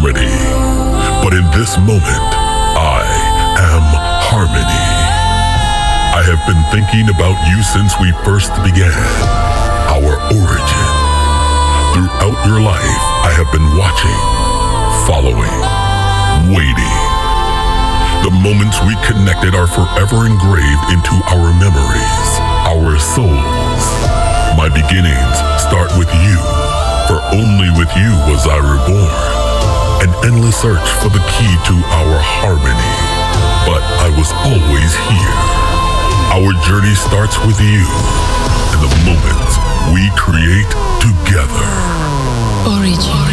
But in this moment, I am harmony. I have been thinking about you since we first began, our origin. Throughout your life, I have been watching, following, waiting. The moments we connected are forever engraved into our memories, our souls. My beginnings start with you, for only with you was I reborn. An endless search for the key to our harmony. But I was always here. Our journey starts with you and the moments we create together. Origin.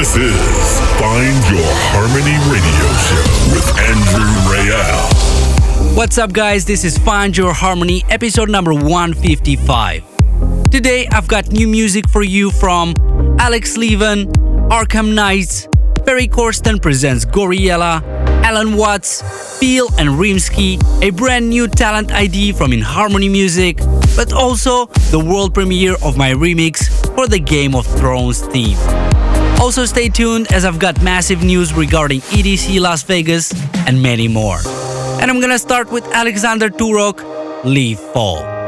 This is Find Your Harmony Radio Show with Andrew Rayel. What's up, guys? This is Find Your Harmony, episode number 155. Today, I've got new music for you from Alex Levin, Arkham Knights, Ferry Corsten presents Gouryella, Allen Watts, Peel and Rimsky, a brand new talent ID from In Harmony Music, but also the world premiere of my remix for the Game of Thrones theme. Also, stay tuned as I've got massive news regarding EDC Las Vegas and many more. And I'm gonna start with Alexander Turok, Leaf Fall.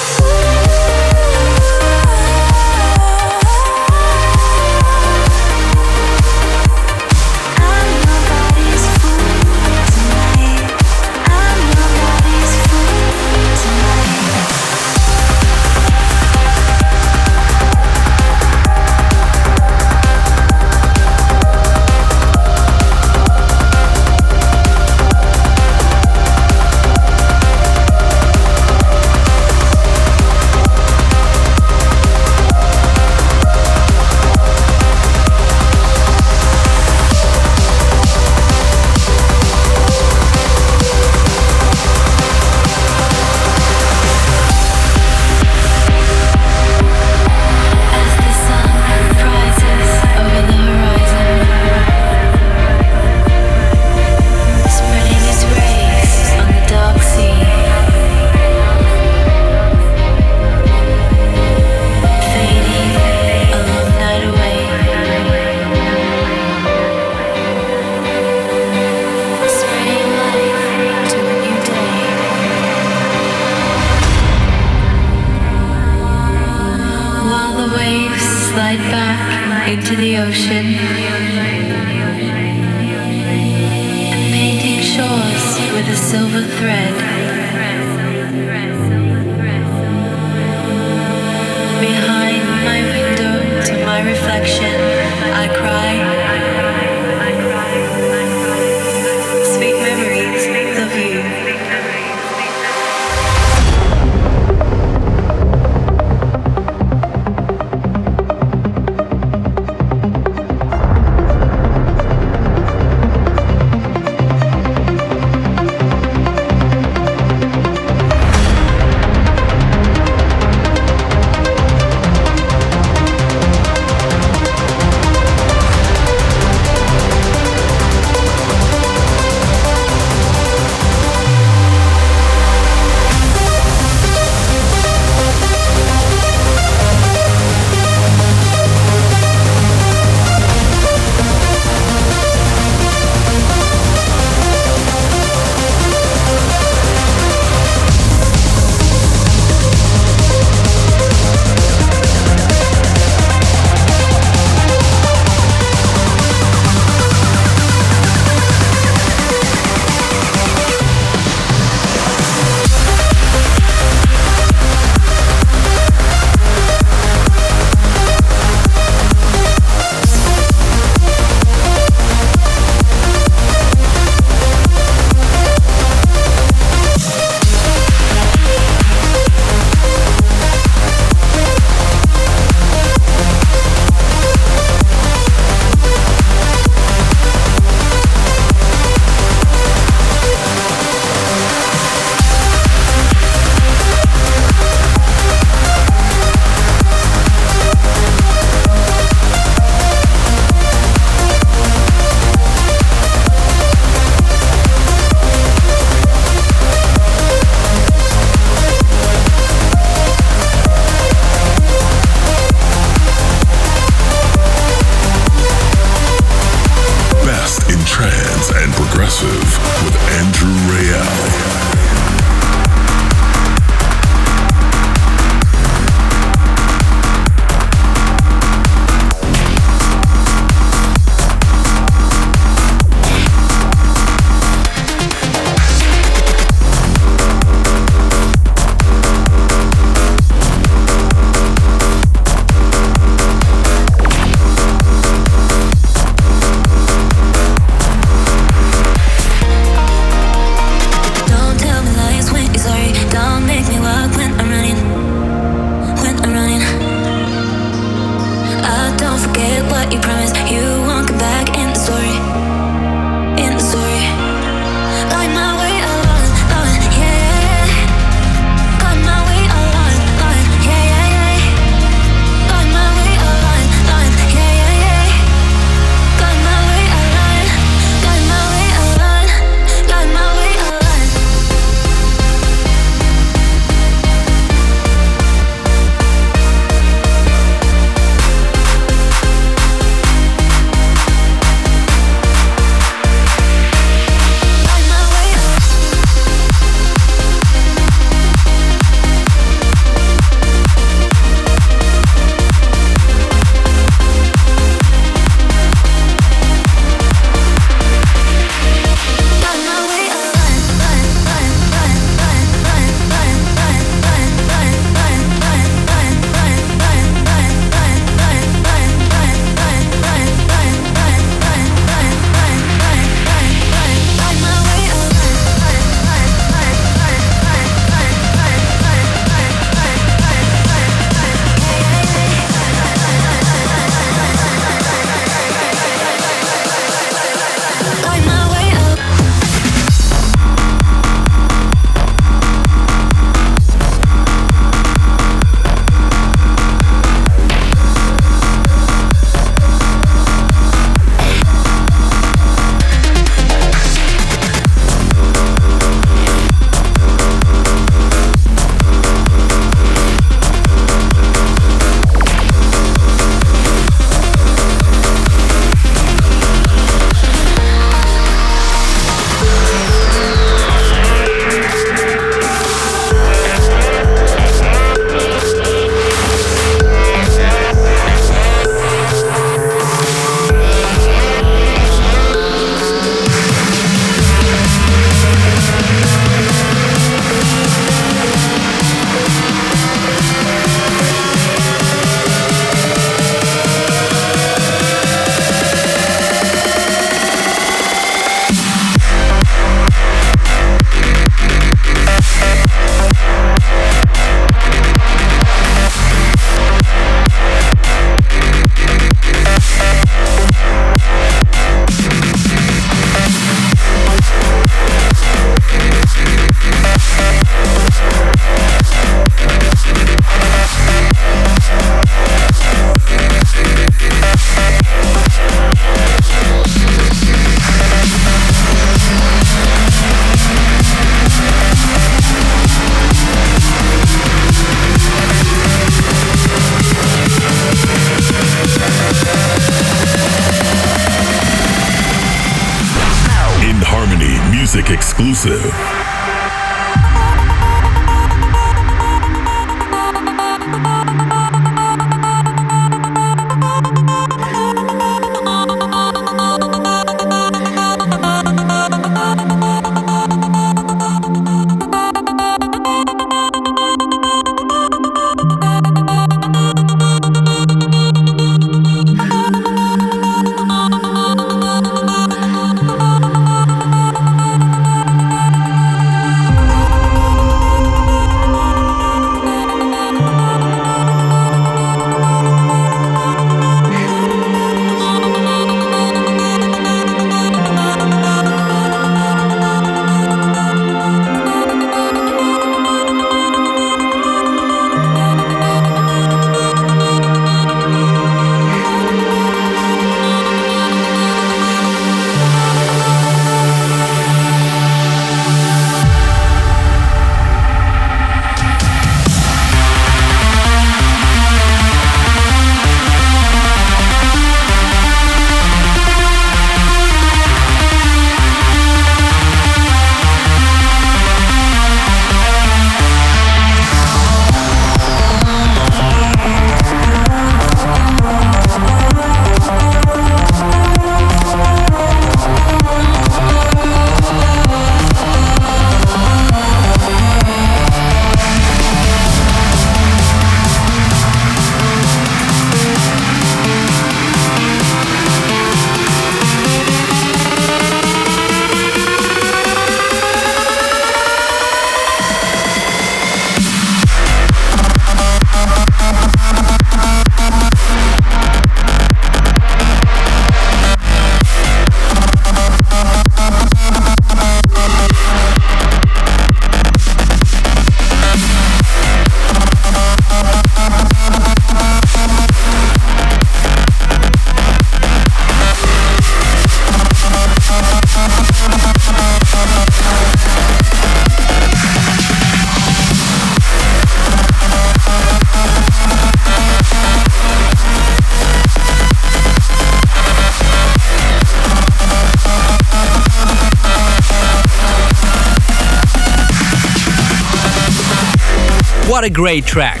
What a great track!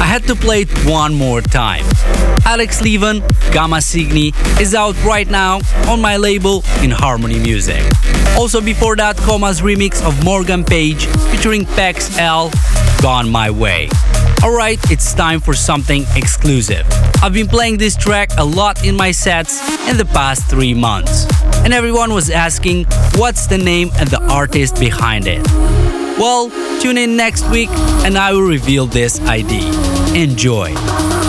I had to play it one more time. Alex Levin, Gamma Cygni, is out right now on my label in Harmony Music. Also before that, Coma's remix of Morgan Page featuring Pex L, Gone My Way. Alright, it's time for something exclusive. I've been playing this track a lot in my sets in the past three months, and everyone was asking what's the name and the artist behind it. Well, tune in next week and I will reveal this ID. Enjoy!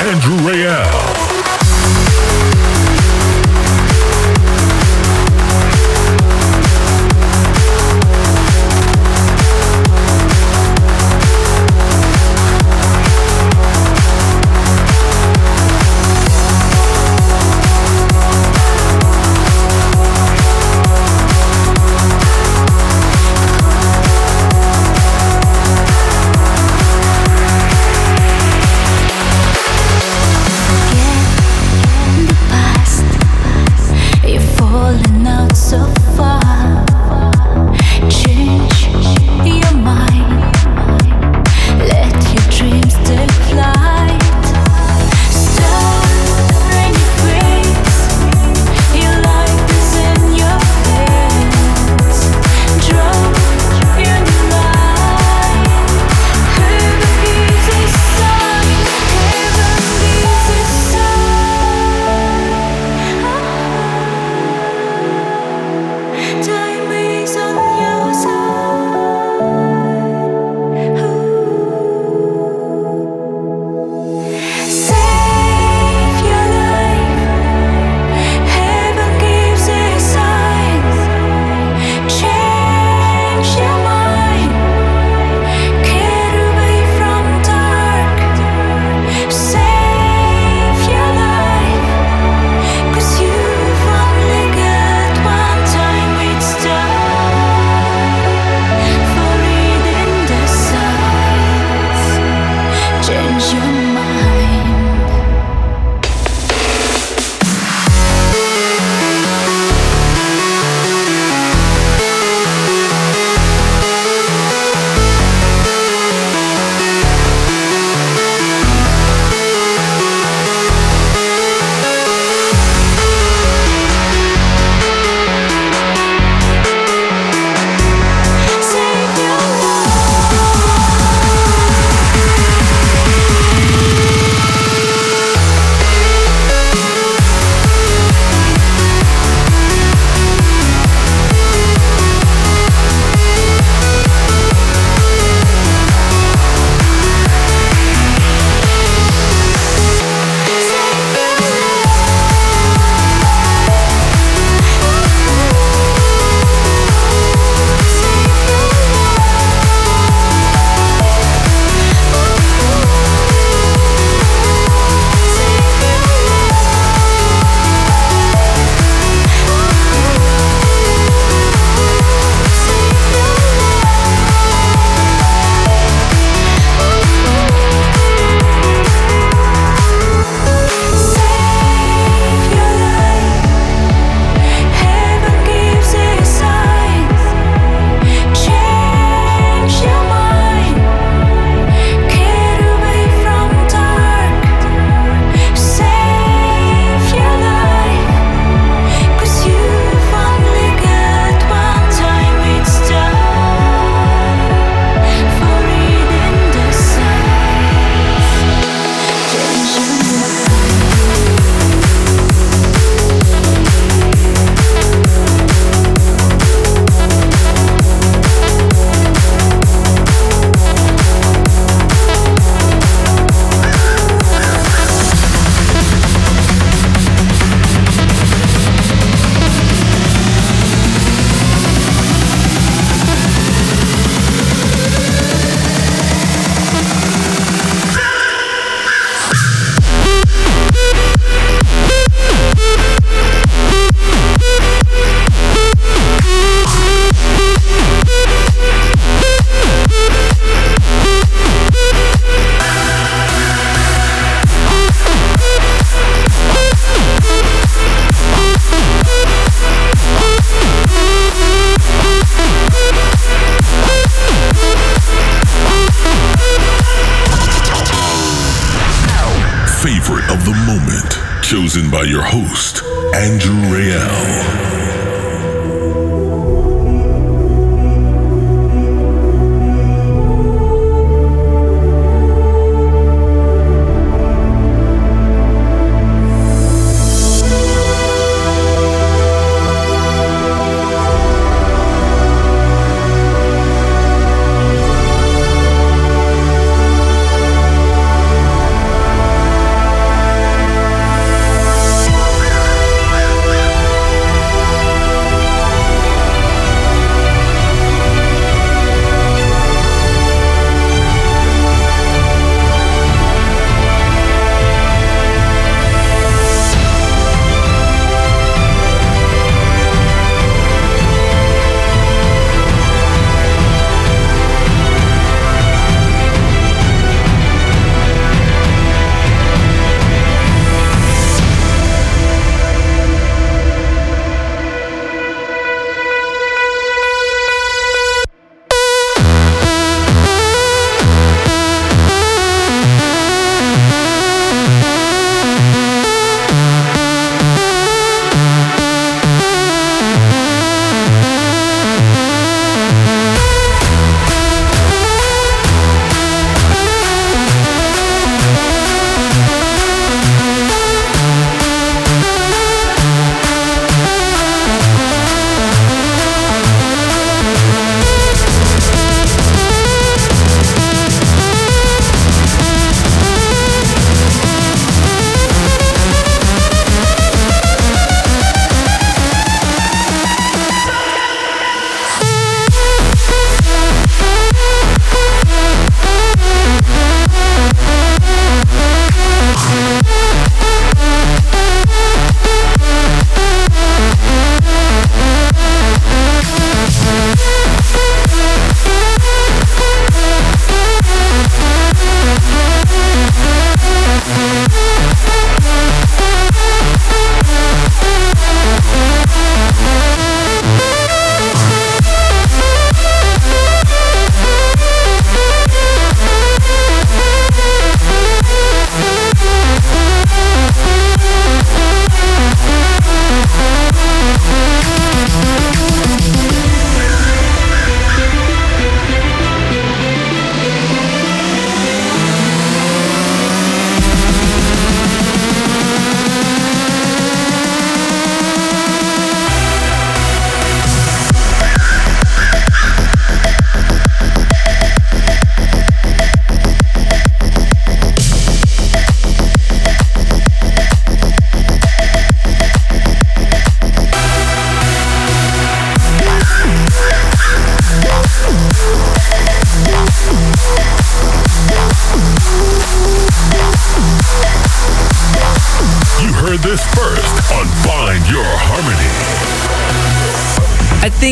Andrew Rayel.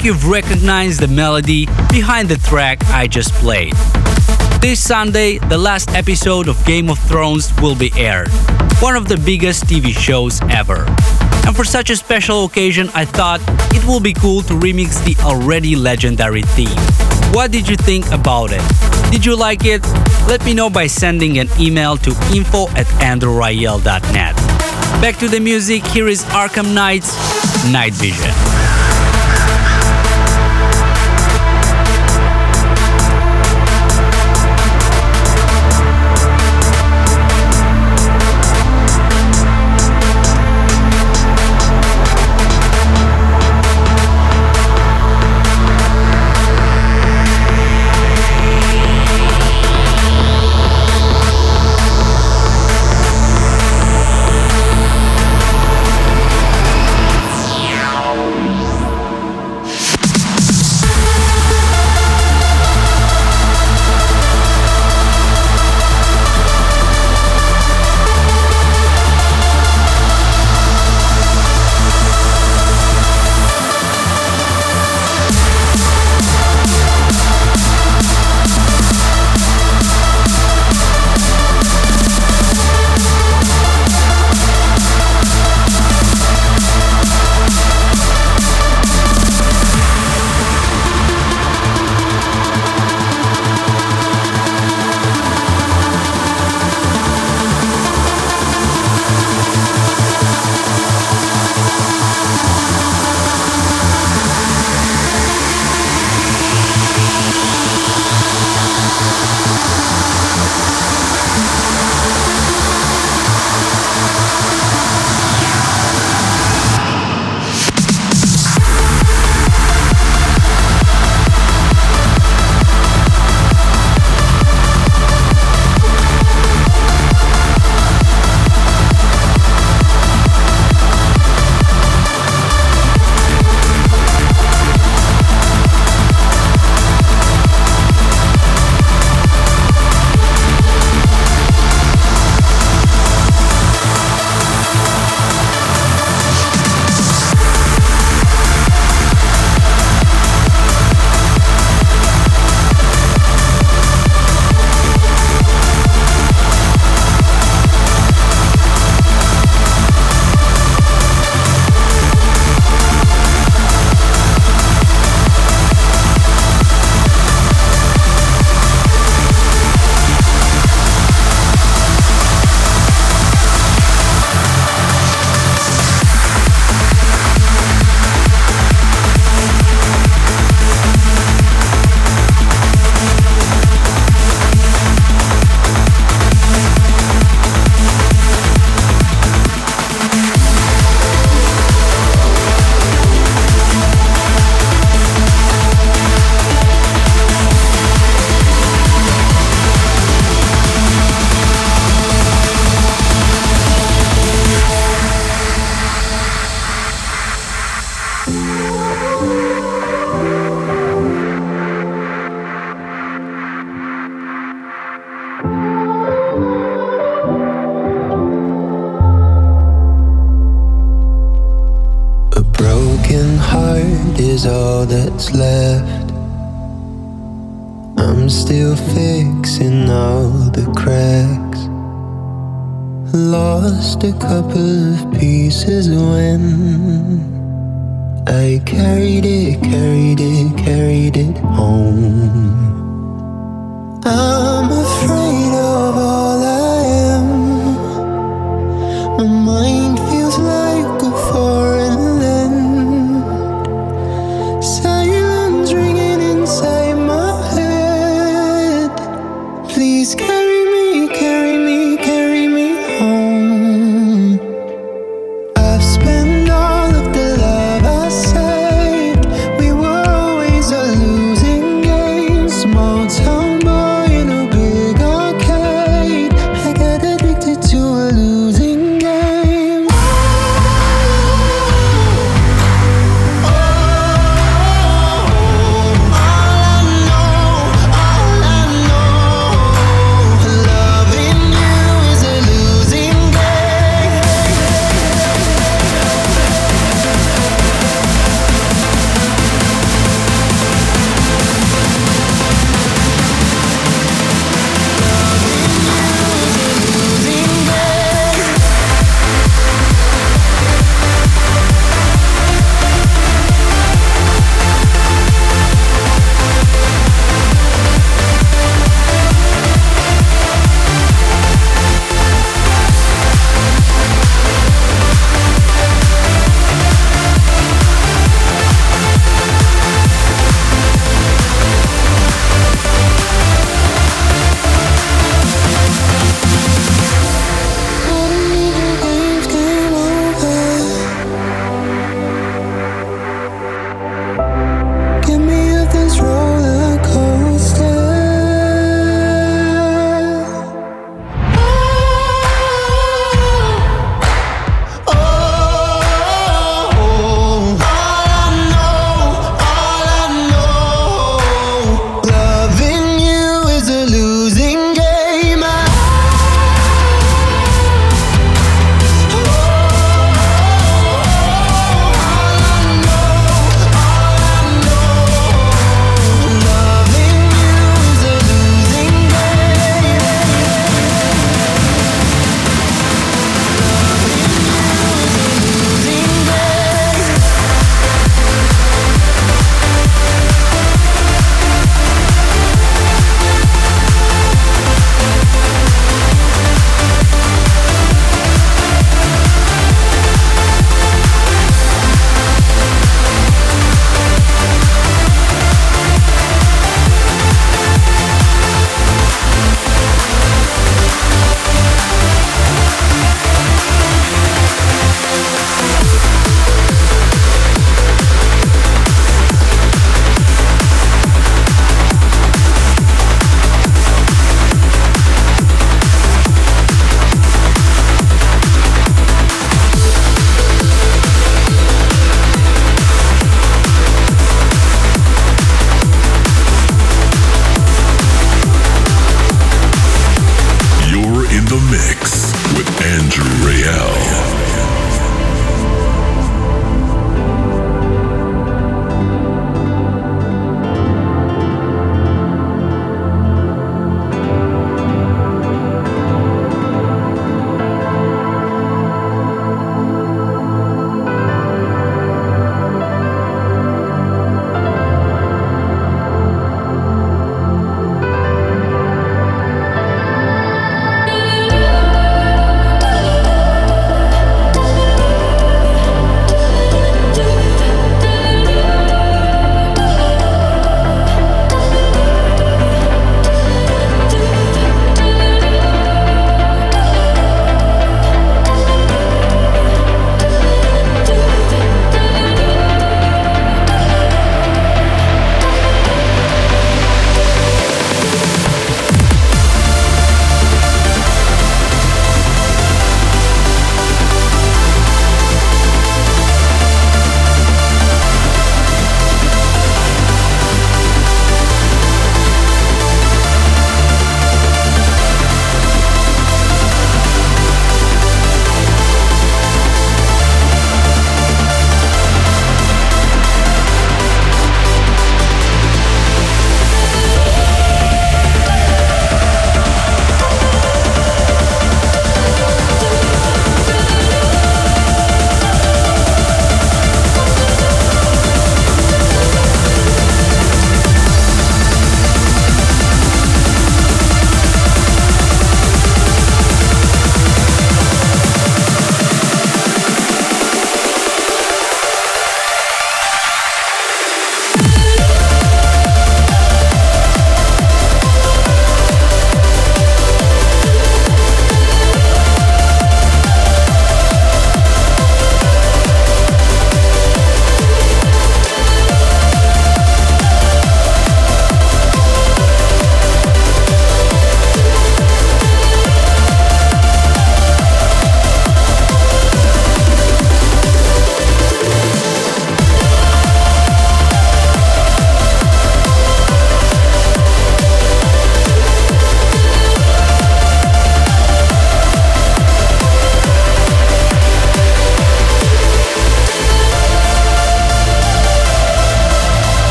Think you've recognized the melody behind the track I just played. This Sunday, the last episode of Game of Thrones will be aired, one of the biggest TV shows ever. And for such a special occasion, I thought it will be cool to remix the already legendary theme. What did you think about it? Did you like it? Let me know by sending an email to info at andrewrayel.net. Back to the music, here is Arkham Knights Night Vision.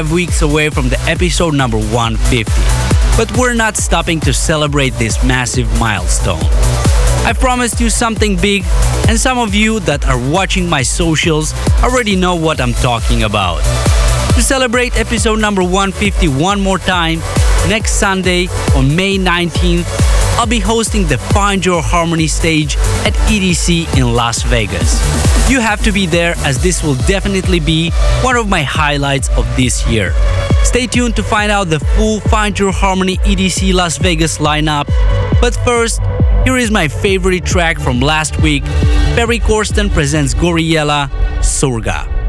Five weeks away from the episode number 150, but we're not stopping to celebrate this massive milestone. I promised you something big, and some of you that are watching my socials already know what I'm talking about. To celebrate episode number 150 one more time, next Sunday on May 19th, I'll be hosting the Find Your Harmony stage at EDC in Las Vegas. You have to be there as this will definitely be one of my highlights of this year. Stay tuned to find out the full Find Your Harmony EDC Las Vegas lineup. But first, here is my favorite track from last week. Ferry Corsten presents Gouryella, Surga.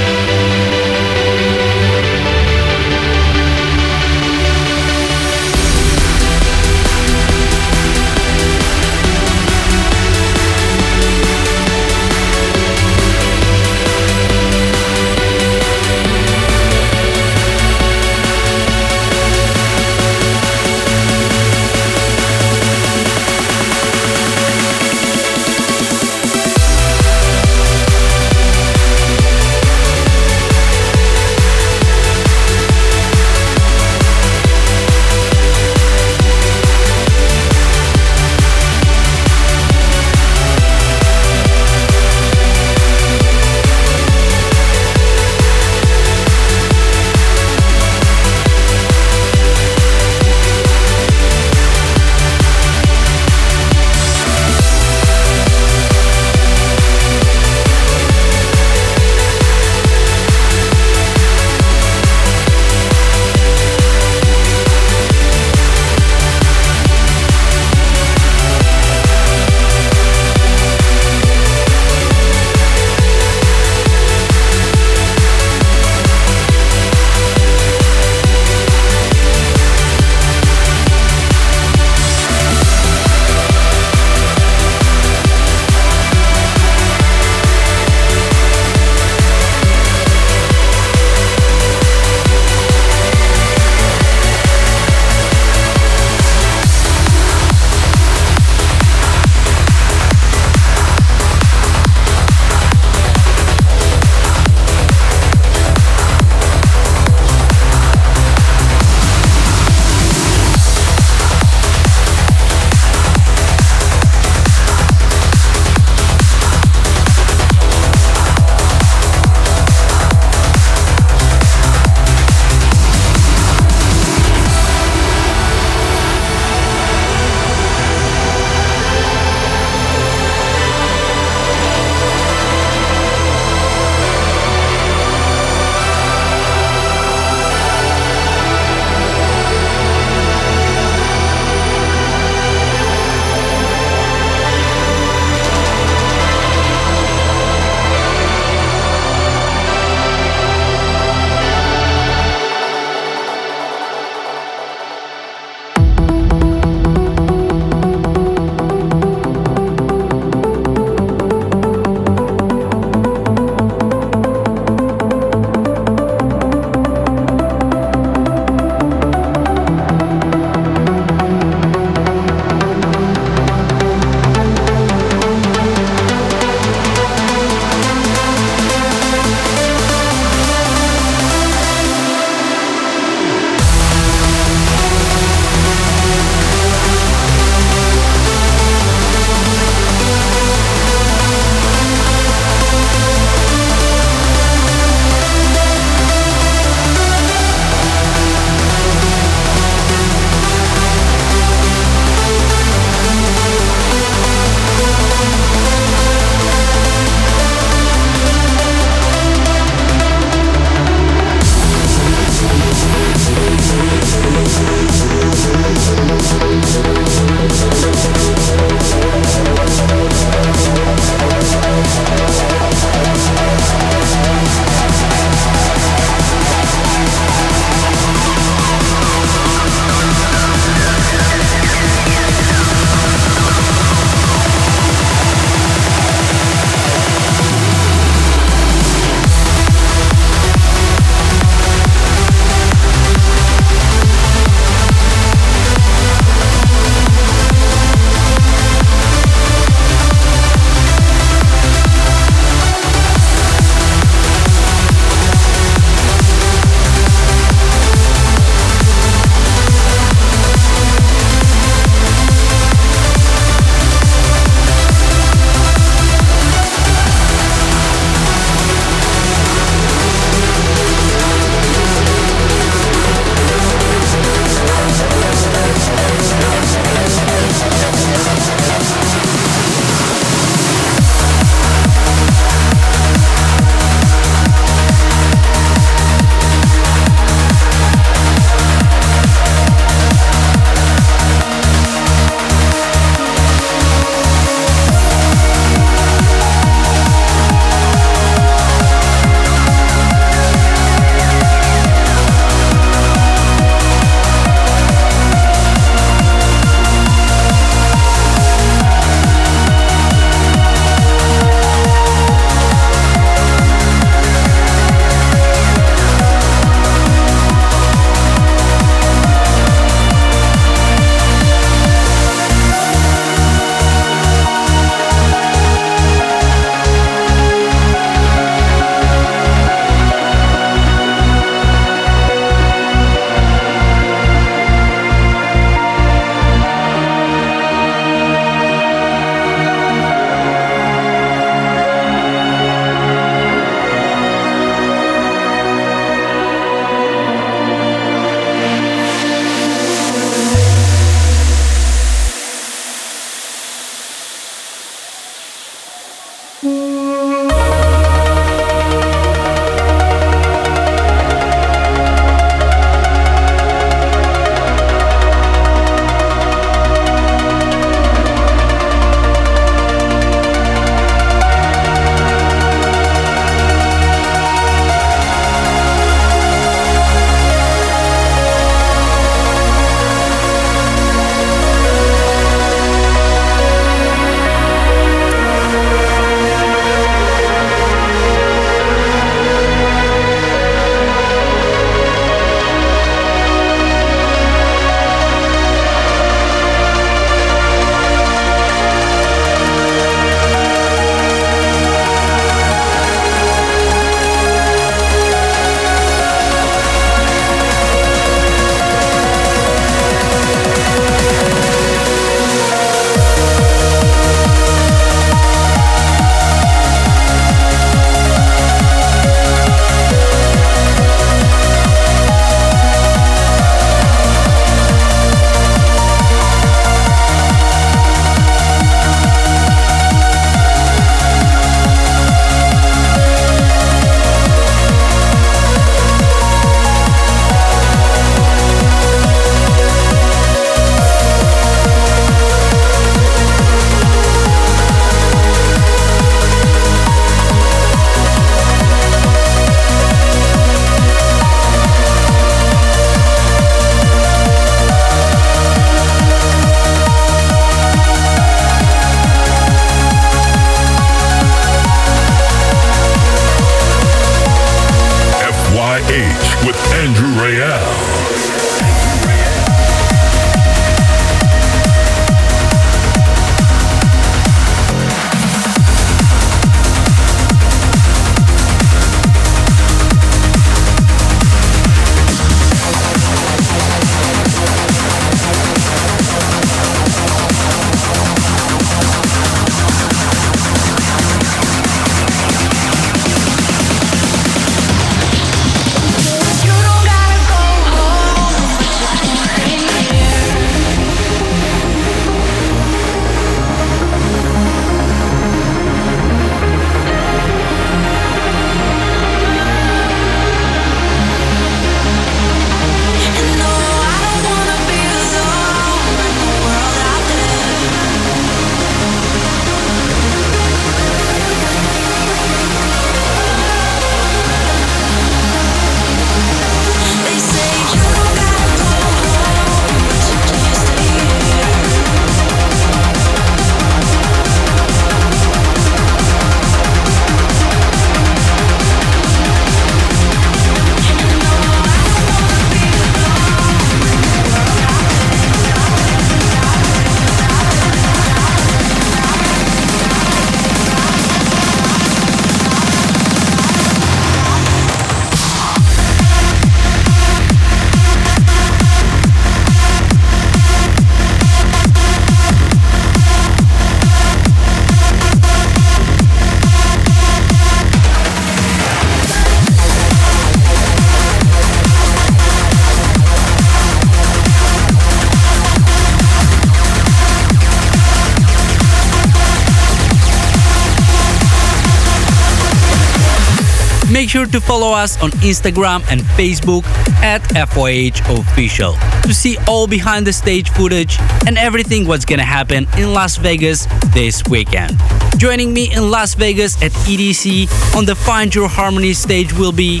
Sure to follow us on Instagram and Facebook at FYH Official to see all behind the stage footage and everything what's gonna happen in Las Vegas this weekend. Joining me in Las Vegas at EDC on the Find Your Harmony stage will be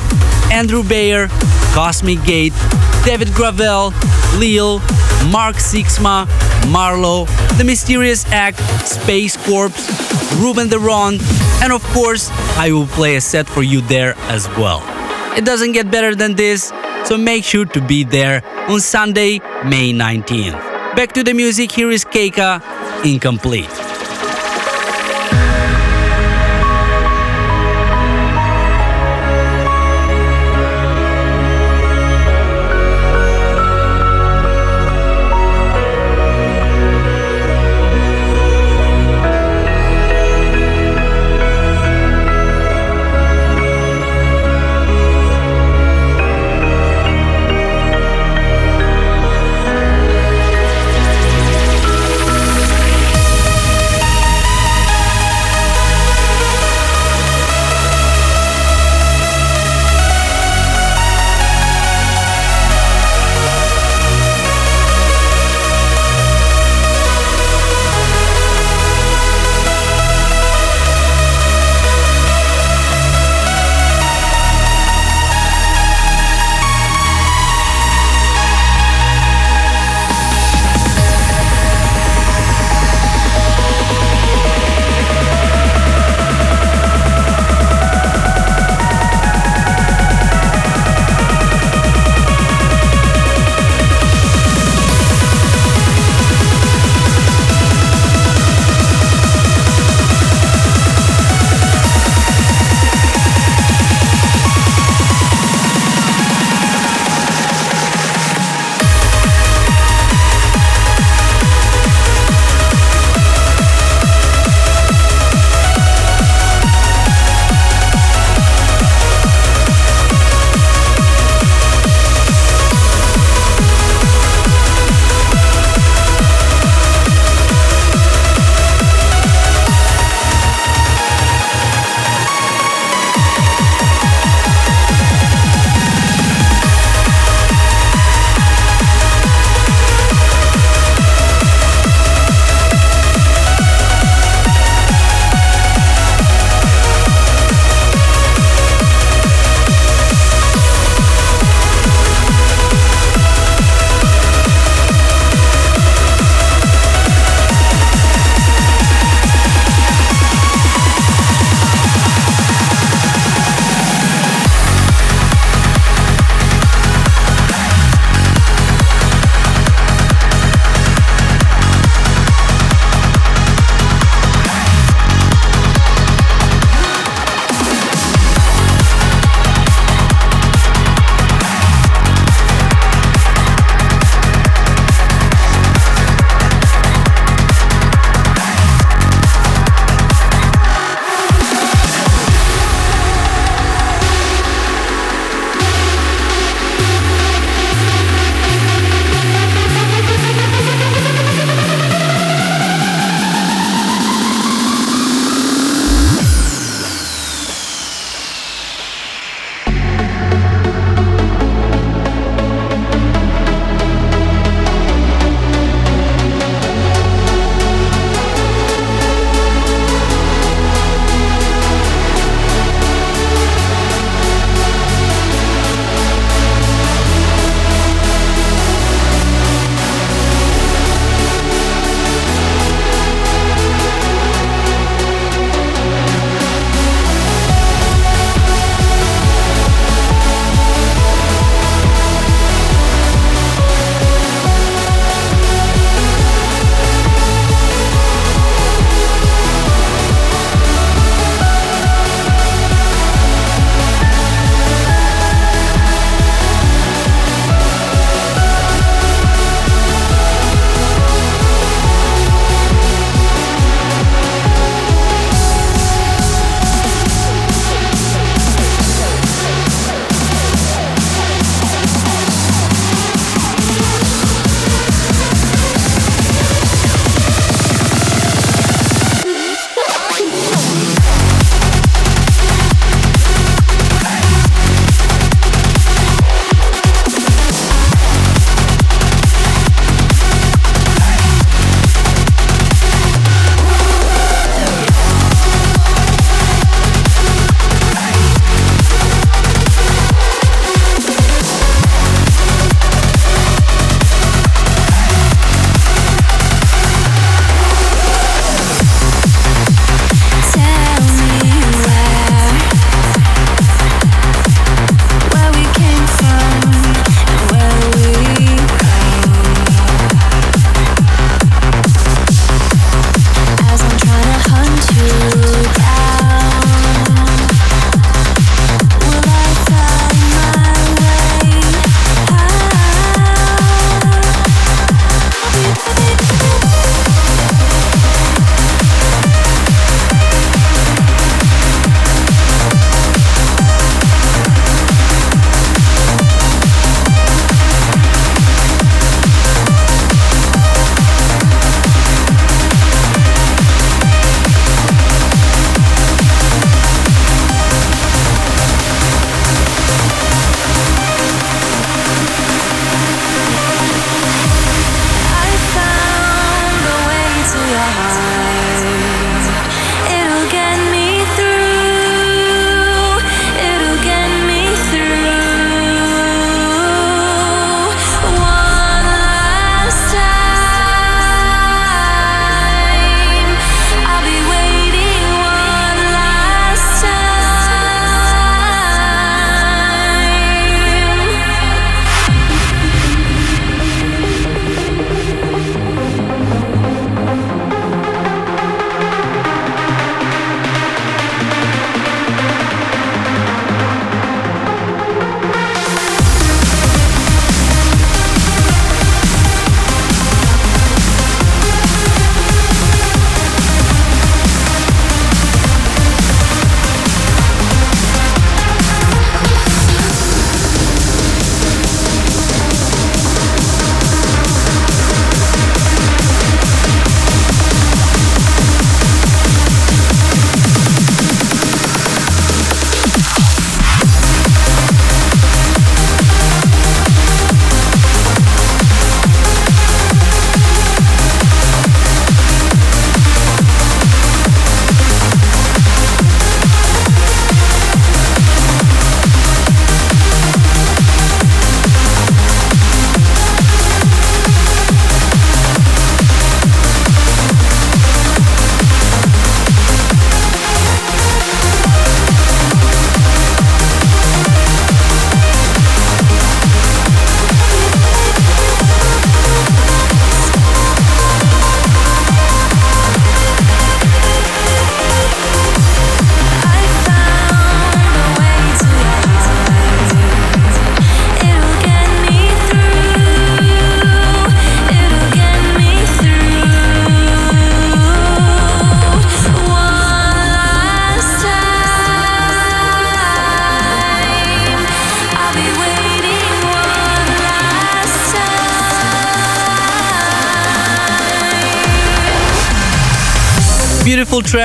Andrew Bayer, Cosmic Gate, David Gravell, Lil, Mark Sixma, Marlo, The Mysterious Act, Space Corps, Ruben de Ronde, and of course, I will play a set for you there as well. It doesn't get better than this, so make sure to be there on Sunday, May 19th. Back to the music, here is Keika, Incomplete.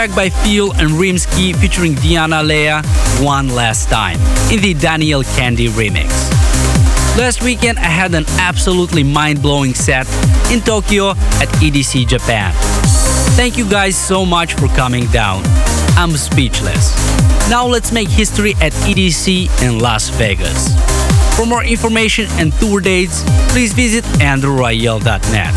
Track by Phil and Rimsky featuring Diana Leah, One Last Time, in the Daniel Kandi remix. Last weekend I had an absolutely mind-blowing set in Tokyo at EDC Japan. Thank you guys so much for coming down. I'm speechless. Now let's make history at EDC in Las Vegas. For more information and tour dates, please visit andrewrayel.net.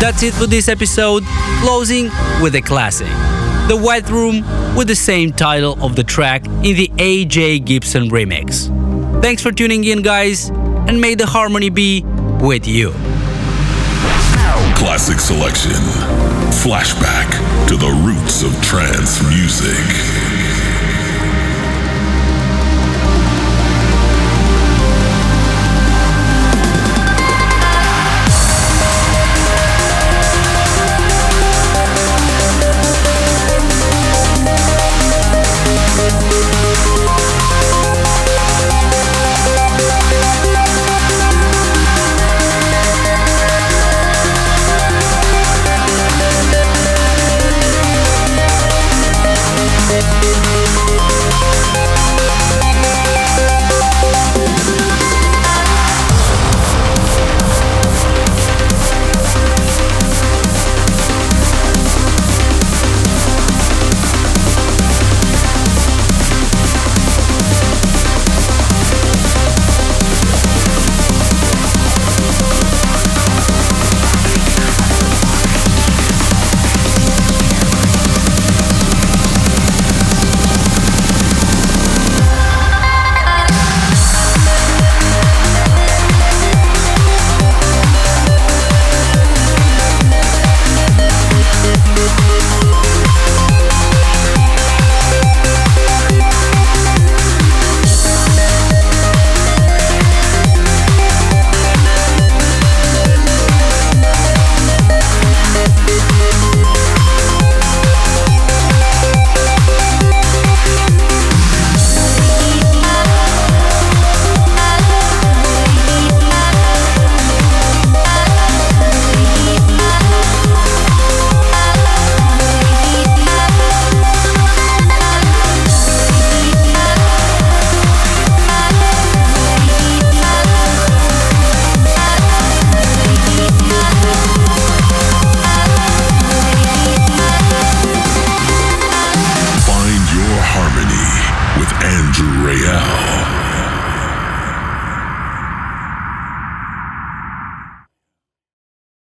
That's it for this episode, closing with a classic. The White Room with the same title of the track in the AJ Gibson remix. Thanks for tuning in, guys, and may the harmony be with you. Classic selection. Flashback to the roots of trance music.